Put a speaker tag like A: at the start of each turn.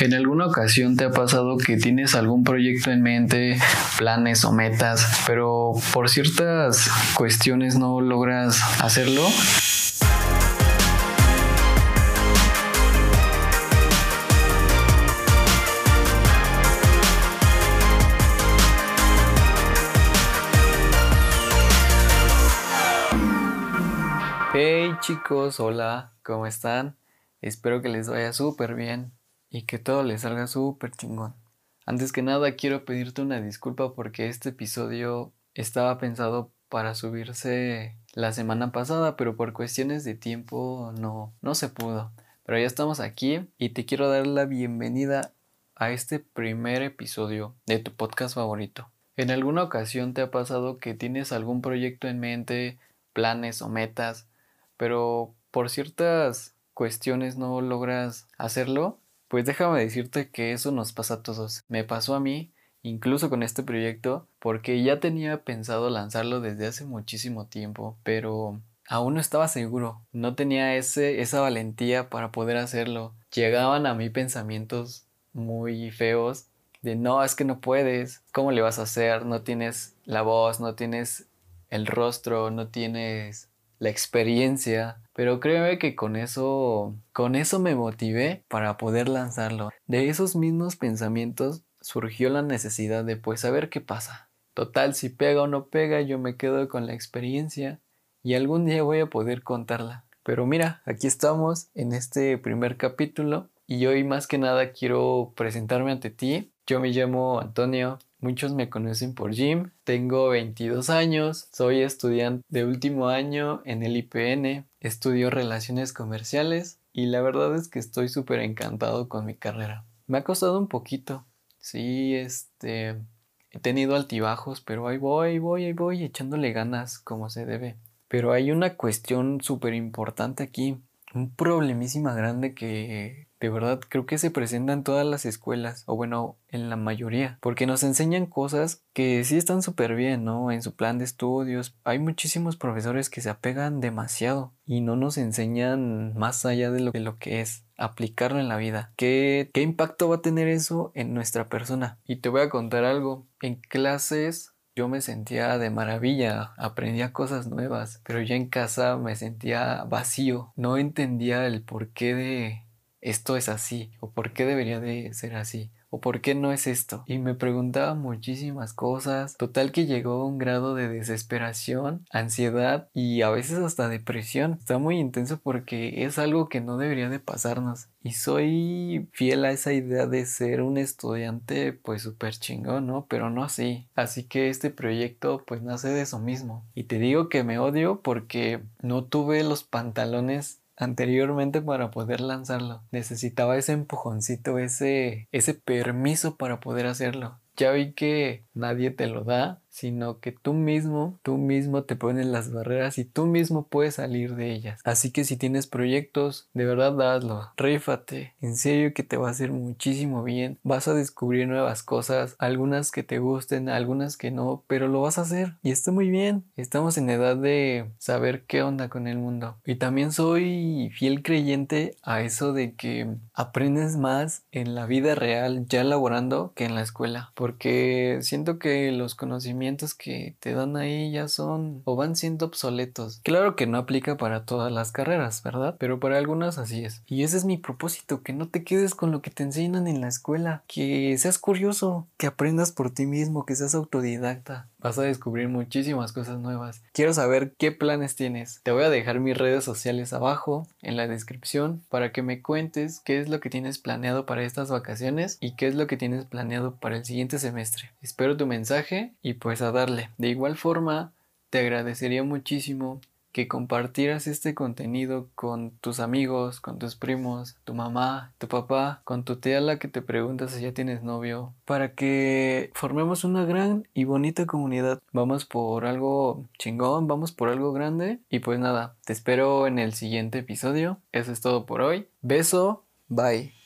A: ¿En alguna ocasión te ha pasado que tienes algún proyecto en mente, planes o metas, pero por ciertas cuestiones no logras hacerlo? Hey chicos, hola, ¿cómo están? Espero que les vaya súper bien y que todo les salga súper chingón. Antes que nada quiero pedirte una disculpa porque este episodio estaba pensado para subirse la semana pasada, pero por cuestiones de tiempo no, no se pudo. Pero ya estamos aquí y te quiero dar la bienvenida a este primer episodio de tu podcast favorito. ¿En alguna ocasión te ha pasado que tienes algún proyecto en mente, planes o metas, pero por ciertas cuestiones no logras hacerlo, pues déjame decirte que eso nos pasa a todos. Me pasó a mí, incluso con este proyecto, porque ya tenía pensado lanzarlo desde hace muchísimo tiempo, pero aún no estaba seguro. No tenía ese, esa valentía para poder hacerlo. Llegaban a mí pensamientos muy feos de no, es que no puedes, ¿cómo le vas a hacer? No tienes la voz, no tienes el rostro, no tienes la experiencia, pero créeme que con eso, con eso me motivé para poder lanzarlo. De esos mismos pensamientos surgió la necesidad de pues saber qué pasa. Total, si pega o no pega, yo me quedo con la experiencia y algún día voy a poder contarla. Pero mira, aquí estamos en este primer capítulo y hoy más que nada quiero presentarme ante ti. Yo me llamo Antonio, Muchos me conocen por Jim. Tengo 22 años, soy estudiante de último año en el IPN, estudio relaciones comerciales y la verdad es que estoy súper encantado con mi carrera. Me ha costado un poquito, sí, este, he tenido altibajos, pero ahí voy, voy, ahí voy echándole ganas como se debe. Pero hay una cuestión súper importante aquí, un problemísima grande que de verdad creo que se presenta en todas las escuelas, o bueno, en la mayoría, porque nos enseñan cosas que sí están súper bien, ¿no? En su plan de estudios. Hay muchísimos profesores que se apegan demasiado y no nos enseñan más allá de lo, de lo que es aplicarlo en la vida. ¿Qué, ¿Qué impacto va a tener eso en nuestra persona? Y te voy a contar algo. En clases yo me sentía de maravilla, aprendía cosas nuevas, pero ya en casa me sentía vacío, no entendía el porqué de esto es así o por qué debería de ser así o por qué no es esto. Y me preguntaba muchísimas cosas. Total que llegó a un grado de desesperación, ansiedad y a veces hasta depresión. Está muy intenso porque es algo que no debería de pasarnos. Y soy fiel a esa idea de ser un estudiante pues súper chingón, ¿no? Pero no así. Así que este proyecto pues nace de eso mismo. Y te digo que me odio porque no tuve los pantalones anteriormente para poder lanzarlo. Necesitaba ese empujoncito, ese, ese permiso para poder hacerlo. Ya vi que nadie te lo da, sino que tú mismo, tú mismo te pones las barreras y tú mismo puedes salir de ellas. Así que si tienes proyectos, de verdad hazlo, rífate, en serio que te va a hacer muchísimo bien, vas a descubrir nuevas cosas, algunas que te gusten, algunas que no, pero lo vas a hacer y está muy bien. Estamos en edad de saber qué onda con el mundo. Y también soy fiel creyente a eso de que aprendes más en la vida real ya laborando que en la escuela, porque siento que los conocimientos que te dan ahí ya son o van siendo obsoletos. Claro que no aplica para todas las carreras, ¿verdad? Pero para algunas así es. Y ese es mi propósito, que no te quedes con lo que te enseñan en la escuela, que seas curioso, que aprendas por ti mismo, que seas autodidacta. Vas a descubrir muchísimas cosas nuevas. Quiero saber qué planes tienes. Te voy a dejar mis redes sociales abajo en la descripción para que me cuentes qué es lo que tienes planeado para estas vacaciones y qué es lo que tienes planeado para el siguiente semestre. Espero tu mensaje y pues a darle. De igual forma, te agradecería muchísimo que compartieras este contenido con tus amigos, con tus primos, tu mamá, tu papá, con tu tía la que te pregunta si ya tienes novio, para que formemos una gran y bonita comunidad. Vamos por algo chingón, vamos por algo grande y pues nada, te espero en el siguiente episodio. Eso es todo por hoy. Beso, bye.